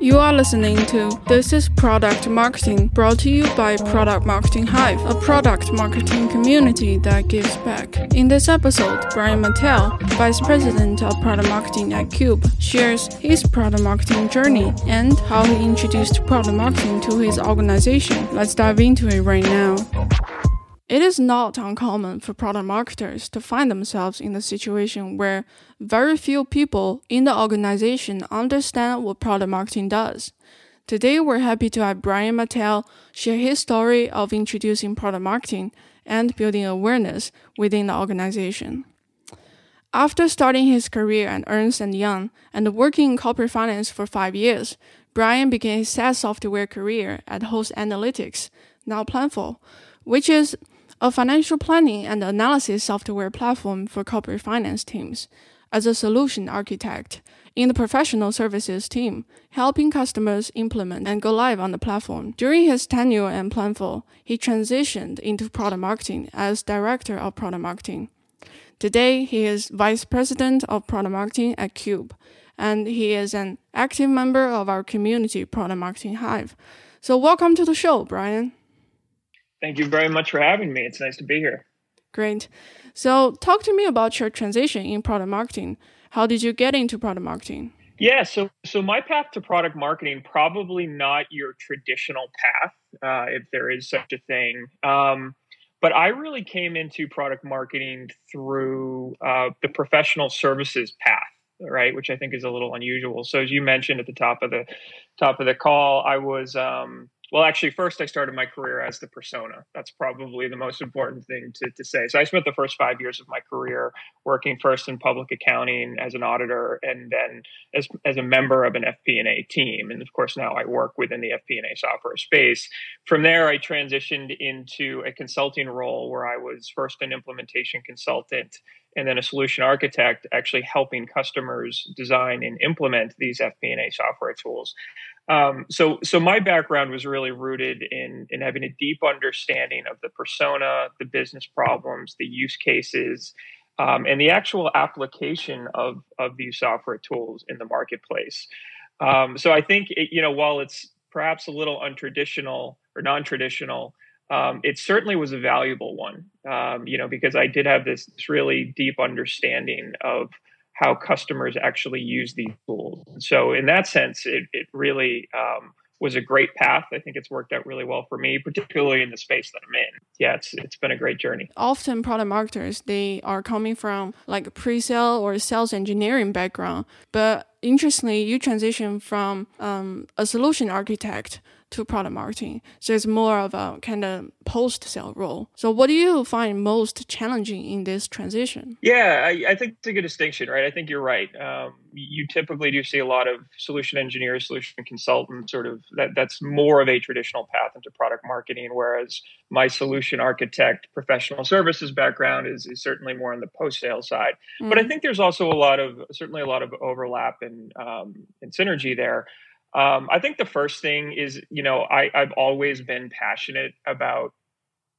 You are listening to This is Product Marketing, brought to you by Product Marketing Hive, a product marketing community that gives back. In this episode, Brian Martell, Vice President of Product Marketing at Cube, shares his product marketing journey and how he introduced product marketing to his organization. Let's dive into it right now. It is not uncommon for product marketers to find themselves in a situation where very few people in the organization understand what product marketing does. Today, we're happy to have Brian Martell share his story of introducing product marketing and building awareness within the organization. After starting his career at Ernst & Young and working in corporate finance for five years, Brian began his SaaS software career at Host Analytics, now Planful, which is a financial planning and analysis software platform for corporate finance teams, as a solution architect in the professional services team, helping customers implement and go live on the platform. During his tenure at Planful, he transitioned into product marketing as director of product marketing. Today, he is vice president of product marketing at Cube, and he is an active member of our community product marketing hive. So, welcome to the show, Brian. Thank you very much for having me. It's nice to be here. Great. So, talk to me about your transition in product marketing. How did you get into product marketing? Yeah, so so my path to product marketing probably not your traditional path, uh, if there is such a thing. Um, but I really came into product marketing through uh, the professional services path, right? Which I think is a little unusual. So as you mentioned at the top of the top of the call, I was um, well, actually, first I started my career as the persona. That's probably the most important thing to, to say. So I spent the first five years of my career working first in public accounting as an auditor, and then as as a member of an FP&A team. And of course, now I work within the FP&A software space. From there, I transitioned into a consulting role where I was first an implementation consultant and then a solution architect actually helping customers design and implement these FP&A software tools. Um, so, so my background was really rooted in in having a deep understanding of the persona, the business problems, the use cases, um, and the actual application of of these software tools in the marketplace. Um, so, I think it, you know while it's perhaps a little untraditional or non-traditional, um, it certainly was a valuable one. Um, you know because I did have this, this really deep understanding of how customers actually use these tools. So in that sense, it, it really um, was a great path. I think it's worked out really well for me, particularly in the space that I'm in. Yeah, it's it's been a great journey. Often product marketers they are coming from like a pre-sale or sales engineering background, but interestingly, you transition from um, a solution architect to product marketing. So it's more of a kind of post sale role. So what do you find most challenging in this transition? Yeah, I, I think it's a good distinction, right? I think you're right. Um, you typically do see a lot of solution engineers, solution consultants, sort of that, that's more of a traditional path into product marketing, whereas my solution architect professional services background is, is certainly more on the post sale side. Mm. But I mm. think there's also a lot of certainly a lot of overlap and um, and synergy there. Um, I think the first thing is, you know, I, I've always been passionate about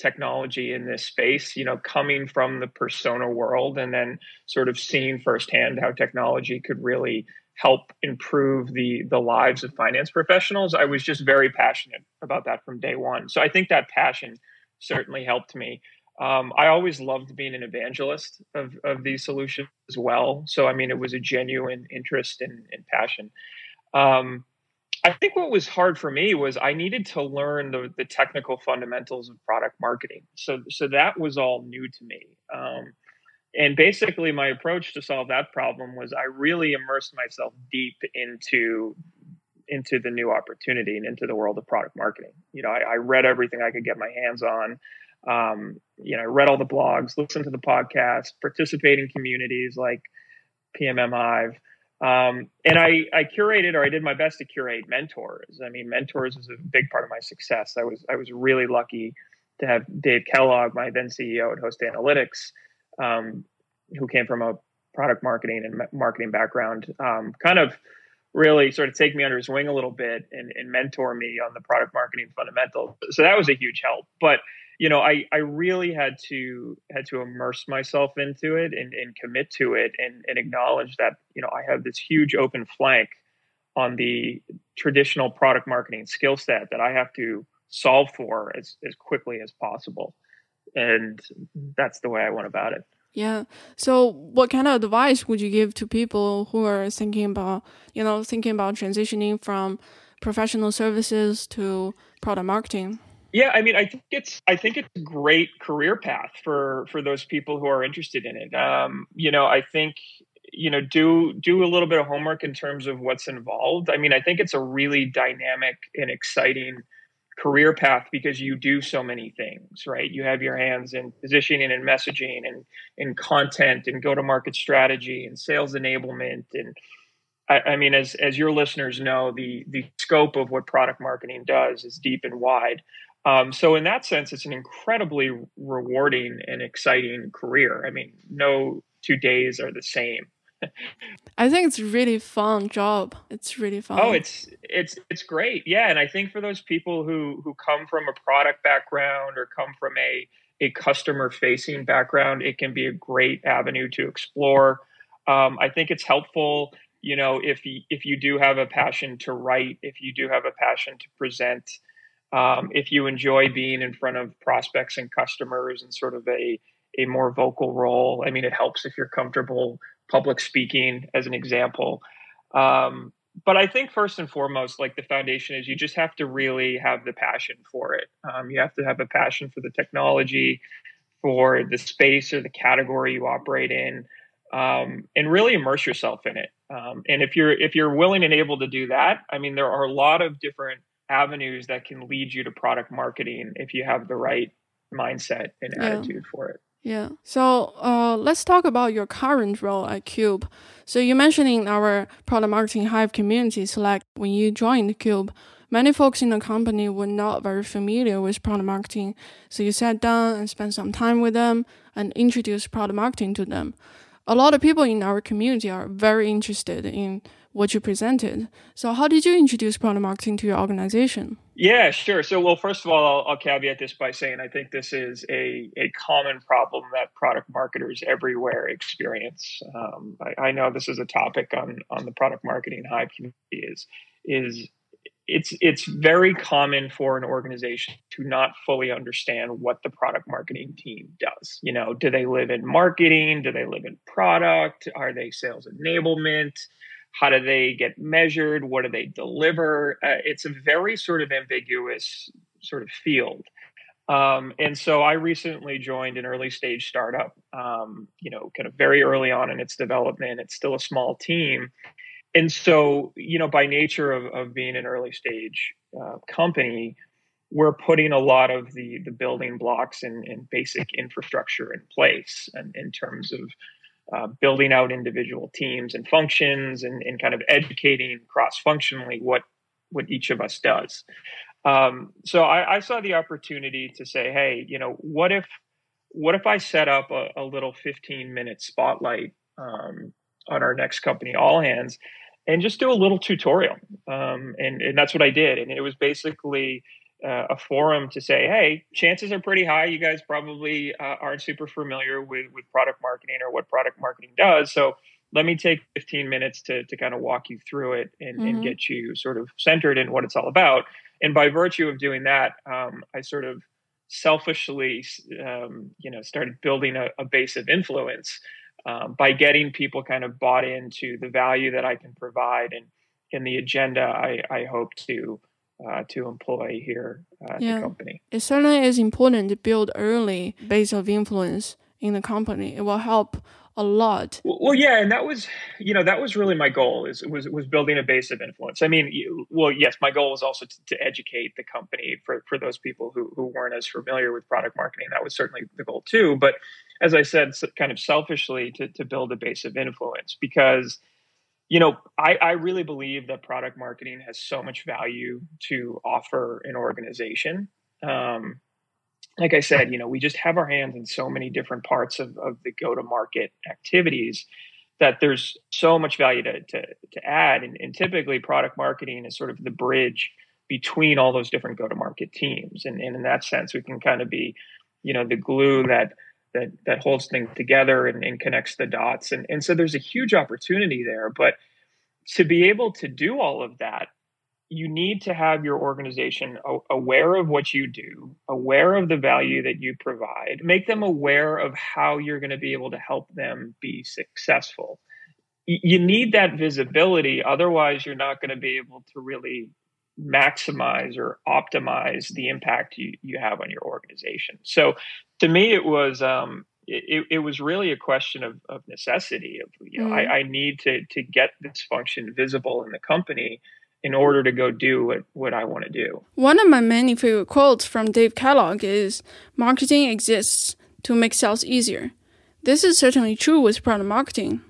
technology in this space, you know, coming from the persona world and then sort of seeing firsthand how technology could really help improve the the lives of finance professionals. I was just very passionate about that from day one. So I think that passion certainly helped me. Um, I always loved being an evangelist of, of these solutions as well. So I mean, it was a genuine interest and, and passion. Um, I think what was hard for me was I needed to learn the, the technical fundamentals of product marketing. So, so that was all new to me. Um, and basically, my approach to solve that problem was I really immersed myself deep into into the new opportunity and into the world of product marketing. You know, I, I read everything I could get my hands on. Um, you know, I read all the blogs, listened to the podcasts, participate in communities like PMM Hive. Um, and I, I curated or I did my best to curate mentors. I mean, mentors is a big part of my success. I was I was really lucky to have Dave Kellogg, my then CEO at Host Analytics, um, who came from a product marketing and marketing background, um, kind of really sort of take me under his wing a little bit and, and mentor me on the product marketing fundamentals. So that was a huge help. But you know, I, I really had to had to immerse myself into it and, and commit to it and, and acknowledge that, you know, I have this huge open flank on the traditional product marketing skill set that I have to solve for as, as quickly as possible. And that's the way I went about it. Yeah. So what kind of advice would you give to people who are thinking about, you know, thinking about transitioning from professional services to product marketing? Yeah, I mean, I think it's I think it's a great career path for for those people who are interested in it. Um, you know, I think you know do do a little bit of homework in terms of what's involved. I mean, I think it's a really dynamic and exciting career path because you do so many things, right? You have your hands in positioning and messaging and in content and go to market strategy and sales enablement and I, I, mean, as as your listeners know, the the scope of what product marketing does is deep and wide. Um, so in that sense, it's an incredibly rewarding and exciting career. I mean, no two days are the same. I think it's really fun job. It's really fun. Oh, it's it's it's great. Yeah, and I think for those people who who come from a product background or come from a a customer facing background, it can be a great avenue to explore. Um, I think it's helpful, you know, if you, if you do have a passion to write, if you do have a passion to present, um, if you enjoy being in front of prospects and customers and sort of a a more vocal role. I mean, it helps if you're comfortable public speaking, as an example. Um, but I think first and foremost, like the foundation is you just have to really have the passion for it. Um, you have to have a passion for the technology, for the space or the category you operate in, um, and really immerse yourself in it. Um, and if you're if you're willing and able to do that, I mean, there are a lot of different avenues that can lead you to product marketing if you have the right mindset and yeah. attitude for it. Yeah. So uh, let's talk about your current role at Cube. So you mentioned in our product marketing hive community Slack when you joined Cube, many folks in the company were not very familiar with product marketing. So you sat down and spent some time with them and introduced product marketing to them. A lot of people in our community are very interested in what you presented. So, how did you introduce product marketing to your organization? Yeah, sure. So, well, first of all, I'll, I'll caveat this by saying I think this is a, a common problem that product marketers everywhere experience. Um, I, I, know this is a topic on on the product marketing hive community is is it's it's very common for an organization to not fully understand what the product marketing team does. You know, do they live in marketing? Do they live in product? Are they sales enablement? How do they get measured? What do they deliver? Uh, it's a very sort of ambiguous sort of field. Um, and so i recently joined an early stage startup um, you know kind of very early on in its development. It's still a small team. And so you know by nature of, of being an early stage uh, company we're putting a lot of the the building blocks and, and basic infrastructure in place and in terms of uh, building out individual teams and functions and, and kind of educating cross functionally what what each of us does. Um, so I, I, saw the opportunity to say, hey, you know, what if what if I set up a, a little 15 minute spotlight um, on our next company, All Hands, and just do a little tutorial. Um, and, and that's what I did. And it was basically uh, a forum to say, hey, chances are pretty high you guys probably uh, aren't super familiar with with product marketing or what product marketing does. So let me take 15 minutes to to kind of walk you through it and, mm-hmm. and get you sort of centered in what it's all about. And by virtue of doing that, um, I sort of selfishly, um, you know, started building a, a base of influence um, by getting people kind of bought into the value that I can provide and in the agenda I, I hope to uh, to employ here at yeah. the company. It certainly is important to build early base of influence in the company. It will help a lot. Well, well, yeah, and that was, you know, that was really my goal is was was building a base of influence. I mean, you, well, yes, my goal was also to, to, educate the company for for those people who who weren't as familiar with product marketing. That was certainly the goal too. But as I said, kind of selfishly, to to build a base of influence because you know, I, I really believe that product marketing has so much value to offer an organization. Um, like I said, you know, we just have our hands in so many different parts of, of the go to market activities that there's so much value to, to, to add. And, and, typically, product marketing is sort of the bridge between all those different go to market teams. And, and, in that sense, we can kind of be, you know, the glue that that that holds things together and, and connects the dots. And and so there's a huge opportunity there. But to be able to do all of that, you need to have your organization aware of what you do, aware of the value that you provide, make them aware of how you're going to be able to help them be successful. You need that visibility. Otherwise, you're not going to be able to really maximize or optimize the impact you, you have on your organization. So to me, it was, um, it, it was really a question of, of necessity of, you know, mm. I, I need to, to get this function visible in the company in order to go do what, what I want to do. One of my many favorite quotes from Dave Kellogg is marketing exists to make sales easier. This is certainly true with product marketing.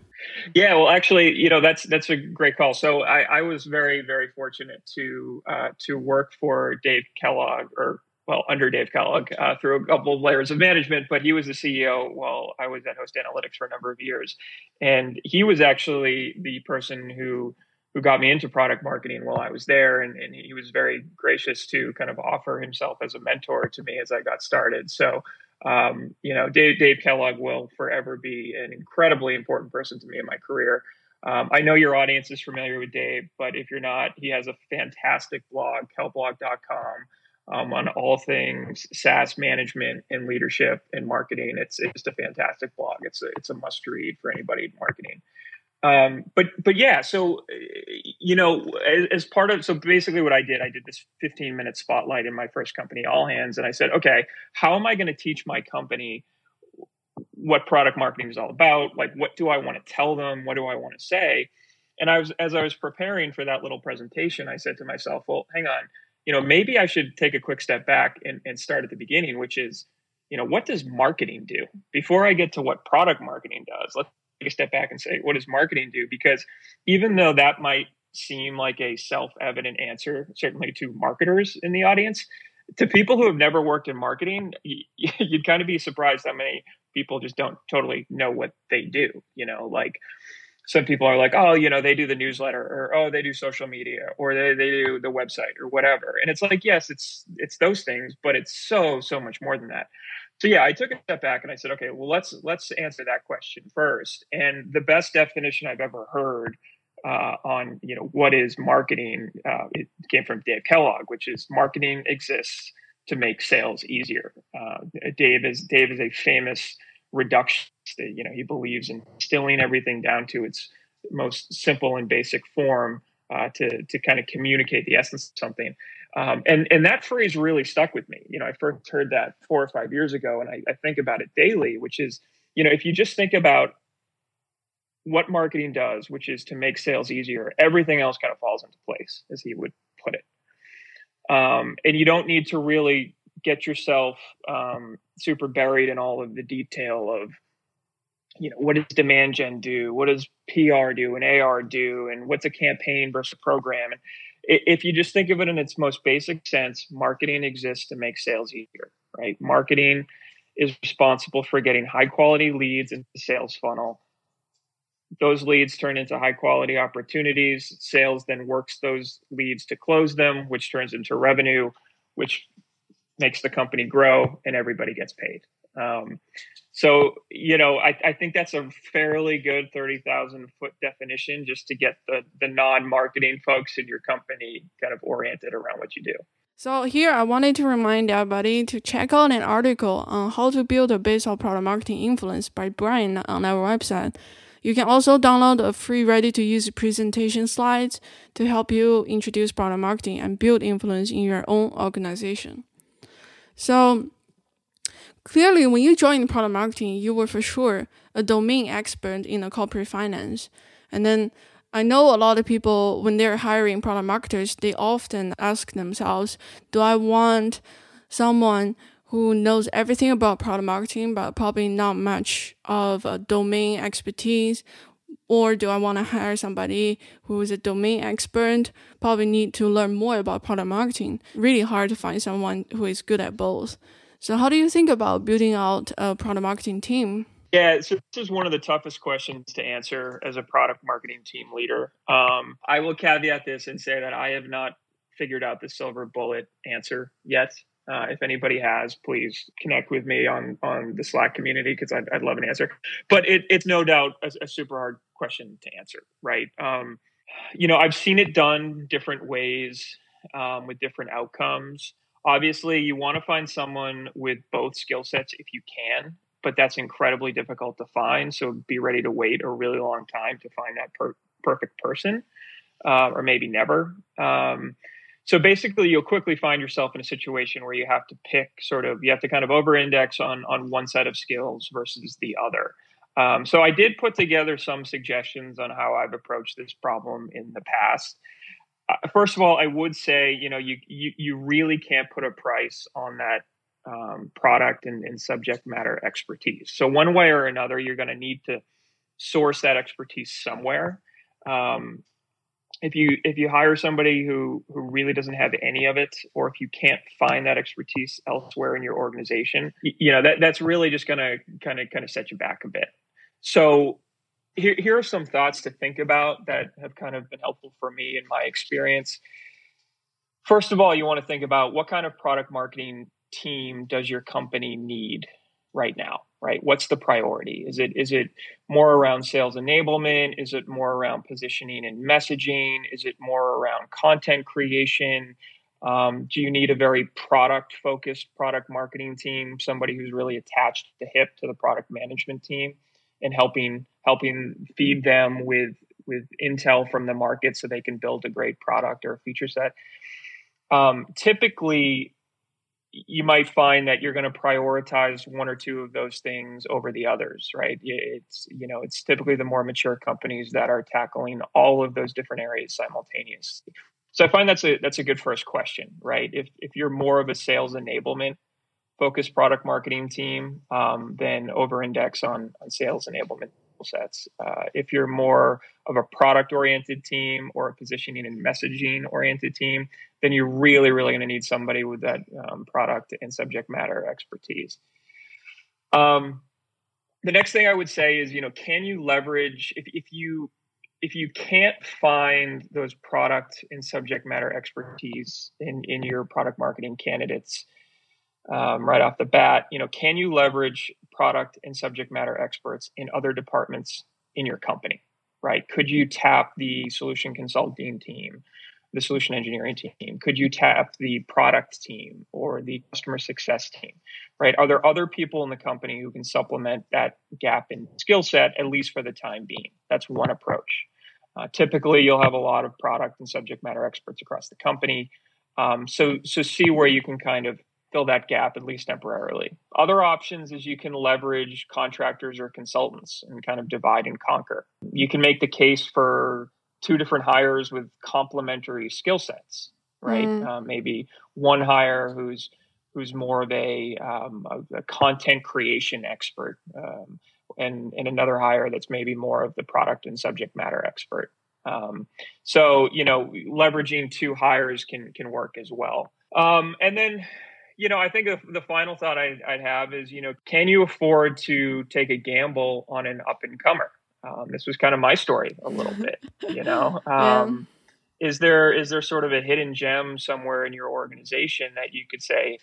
Yeah, well, actually, you know that's that's a great call. So I, I was very very fortunate to uh, to work for Dave Kellogg, or well, under Dave Kellogg, uh, through a couple of layers of management. But he was the CEO while I was at Host Analytics for a number of years, and he was actually the person who who got me into product marketing while I was there, and, and he was very gracious to kind of offer himself as a mentor to me as I got started. So um, you know, Dave, Dave, Kellogg will forever be an incredibly important person to me in my career. Um, I know your audience is familiar with Dave, but if you're not, he has a fantastic blog, kellblog.com, um, on all things SaaS management and leadership and marketing. It's, it's just a fantastic blog. It's a, it's a must read for anybody in marketing. Um, but but yeah, so you know, as, as, part of so basically what I did, I did this 15 minute spotlight in my first company, All Hands, and I said, okay, how am I going to teach my company what product marketing is all about? Like, what do I want to tell them? What do I want to say? And I was as I was preparing for that little presentation, I said to myself, well, hang on, you know, maybe I should take a quick step back and, and start at the beginning, which is you know what does marketing do before i get to what product marketing does let's a step back and say, what does marketing do? Because even though that might seem like a self-evident answer, certainly to marketers in the audience, to people who have never worked in marketing, you'd kind of be surprised how many people just don't totally know what they do. You know, like some people are like, oh, you know, they do the newsletter or oh, they do social media or they, they do the website or whatever. And it's like, yes, it's it's those things, but it's so, so much more than that so yeah, I took a step back and I said, okay, well let's let's answer that question first. And the best definition I've ever heard uh, on you know what is marketing uh, it came from Dave Kellogg, which is marketing exists to make sales easier. Uh, Dave is Dave is a famous You know he believes in distilling everything down to its most simple and basic form uh, to to kind of communicate the essence of something. Um, and and that phrase really stuck with me. You know, I first heard that four or five years ago, and I, I think about it daily. Which is, you know, if you just think about what marketing does, which is to make sales easier, everything else kind of falls into place, as he would put it. Um, and you don't need to really get yourself um, super buried in all of the detail of, you know, what does demand gen do? What does PR do and AR do? And what's a campaign versus a program? And if you just think of it in its most basic sense, marketing exists to make sales easier, right? Marketing is responsible for getting high quality leads into the sales funnel. Those leads turn into high quality opportunities. Sales then works those leads to close them, which turns into revenue, which makes the company grow and everybody gets paid. Um, so, you know, I, I, think that's a fairly good 30,000 foot definition just to get the, the non marketing folks in your company kind of oriented around what you do. So, here I wanted to remind everybody to check out an article on how to build a base of product marketing influence by Brian on our website. You can also download a free ready to use presentation slides to help you introduce product marketing and build influence in your own organization. So, Clearly, when you joined product marketing, you were for sure a domain expert in corporate finance. And then I know a lot of people, when they're hiring product marketers, they often ask themselves, do I want someone who knows everything about product marketing, but probably not much of a domain expertise? Or do I want to hire somebody who is a domain expert, probably need to learn more about product marketing? Really hard to find someone who is good at both. So, how do you think about building out a product marketing team? Yeah, so this is one of the toughest questions to answer as a product marketing team leader. Um, I will caveat this and say that I have not figured out the silver bullet answer yet. Uh, if anybody has, please connect with me on on the Slack community because I'd, I'd, love an answer. But it, it's no doubt a, a, super hard question to answer, right? Um, you know, I've seen it done different ways um, with different outcomes. Obviously, you want to find someone with both skill sets if you can, but that's incredibly difficult to find. So be ready to wait a really long time to find that per- perfect person, uh, or maybe never. Um, so basically, you'll quickly find yourself in a situation where you have to pick sort of you have to kind of over index on on one set of skills versus the other. Um, so I did put together some suggestions on how I've approached this problem in the past. Uh, first of all, I would say you know you you, you really can't put a price on that um, product and, and, subject matter expertise. So one way or another, you're going to need to source that expertise somewhere. Um, if you if you hire somebody who who really doesn't have any of it, or if you can't find that expertise elsewhere in your organization, you know that that's really just going to kind of kind of set you back a bit. So here, here are some thoughts to think about that have kind of been helpful for me in my experience. First of all, you want to think about what kind of product marketing team does your company need right now, right? What's the priority? Is it is it more around sales enablement? Is it more around positioning and messaging? Is it more around content creation? Um, do you need a very product focused product marketing team, somebody who's really attached to hip to the product management team? And helping helping feed them with with intel from the market so they can build a great product or a feature set. Um, typically, you might find that you're going to prioritize one or two of those things over the others, right? It's you know it's typically the more mature companies that are tackling all of those different areas simultaneously. So I find that's a that's a good first question, right? If if you're more of a sales enablement focused product marketing team, um, then over index on, on sales enablement sets. Uh, if you're more of a product oriented team or a positioning and messaging oriented team, then you're really, really going to need somebody with that um, product and subject matter expertise. Um, the next thing I would say is, you know, can you leverage if, if you if you can't find those product and subject matter expertise in in your product marketing candidates, um, right off the bat. You know, can you leverage product and subject matter experts in other departments in your company? Right? Could you tap the solution consulting team, the solution engineering team? Could you tap the product team or the customer success team? Right? Are there other people in the company who can supplement that gap in skill set at least for the time being? That's one approach. Uh, typically, you'll have a lot of product and subject matter experts across the company. Um, so, so see where you can kind of fill that gap at least temporarily. Other options is you can leverage contractors or consultants and kind of divide and conquer. You can make the case for two different hires with complementary skill sets, right? Mm. Uh, maybe one hire who's who's more of a, um, a, a content creation expert, um, and and another hire that's maybe more of the product and subject matter expert. Um, so you know, leveraging two hires can can work as well. Um, and then you know, I think the final thought I'd, I'd, have is, you know, can you afford to take a gamble on an up and comer? Um, this was kind of my story a little bit, you know. Um, yeah. Is there is there sort of a hidden gem somewhere in your organization that you could say,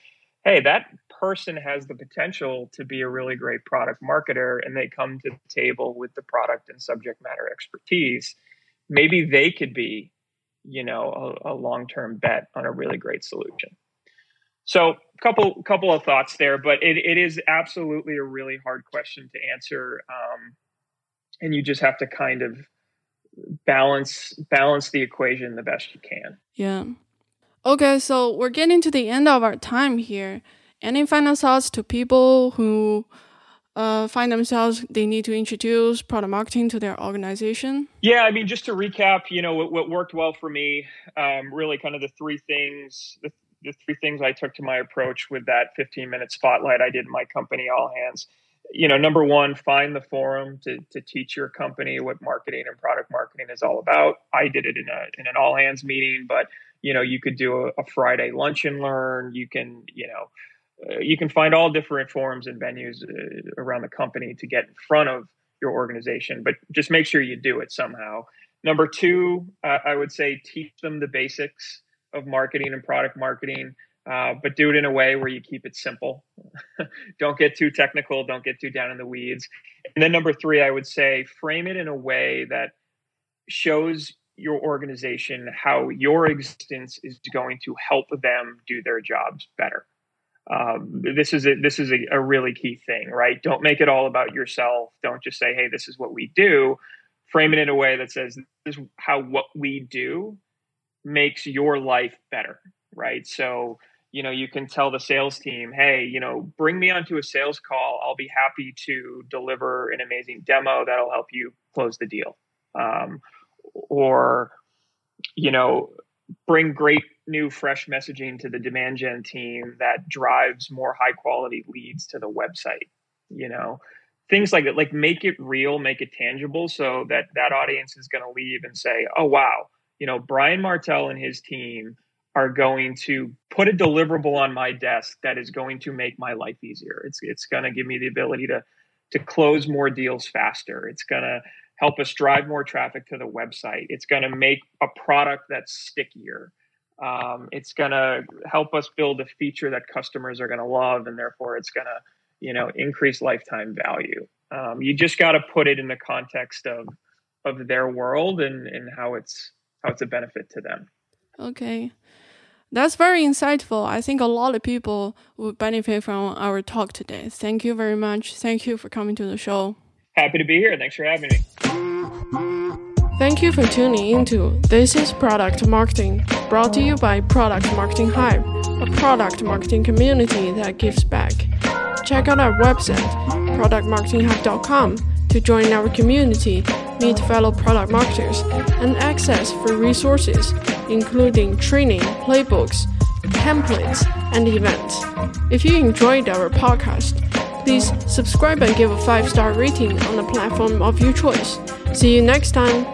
hey, that person has the potential to be a really great product marketer, and they come to the table with the product and subject matter expertise. Maybe they could be, you know, a, a long term bet on a really great solution. So, a couple couple of thoughts there, but it, it is absolutely a really hard question to answer, um, and you just have to kind of balance balance the equation the best you can. Yeah. Okay, so we're getting to the end of our time here. Any final thoughts to people who uh, find themselves they need to introduce product marketing to their organization? Yeah, I mean, just to recap, you know, what, what worked well for me, um, really kind of the three things, the, the three things I took to my approach with that 15 minute spotlight I did in my company, All Hands. You know, number one, find the forum to, to teach your company what marketing and product marketing is all about. I did it in a in an all hands meeting, but you know, you could do a, a Friday lunch and learn. You can, you know, uh, you can find all different forums and venues uh, around the company to get in front of your organization, but just make sure you do it somehow. Number two, uh, I would say teach them the basics of marketing and product marketing, uh, but do it in a way where you keep it simple. don't get too technical, don't get too down in the weeds. And then number three, I would say frame it in a way that shows your organization how your existence is going to help them do their jobs better. Um, this is a, this is a, a, really key thing, right? Don't make it all about yourself. Don't just say, "Hey, this is what we do." Frame it in a way that says, "This is how what we do makes your life better," right? So you know you can tell the sales team hey you know bring me onto a sales call. I'll be happy to deliver an amazing demo that'll help you close the deal. Um, or you know bring great new fresh messaging to the demand gen team that drives more high quality leads to the website you know? Things like that like make it real make it tangible so that that audience is going to leave and say oh wow you know brian martell and his team are going to put a deliverable on my desk that is going to make my life easier it's it's going to give me the ability to to close more deals faster it's going to help us drive more traffic to the website. It's going to make a product that's stickier. Um, it's going to help us build a feature that customers are going to love, and therefore it's going to, you know, increase lifetime value. Um, you just got to put it in the context of of their world and and how it's how it's a benefit to them. Okay. That's very insightful. I think a lot of people would benefit from our talk today. Thank you very much. Thank you for coming to the show. Happy to be here. Thanks for having me. Thank you for tuning into This is Product Marketing, brought to you by Product Marketing Hive, a product marketing community that gives back. Check out our website, productmarketinghive.com, to join our community, meet fellow product marketers, and access free resources, including training, playbooks, templates, and events. If you enjoyed our podcast, Please subscribe and give a 5 star rating on the platform of your choice. See you next time.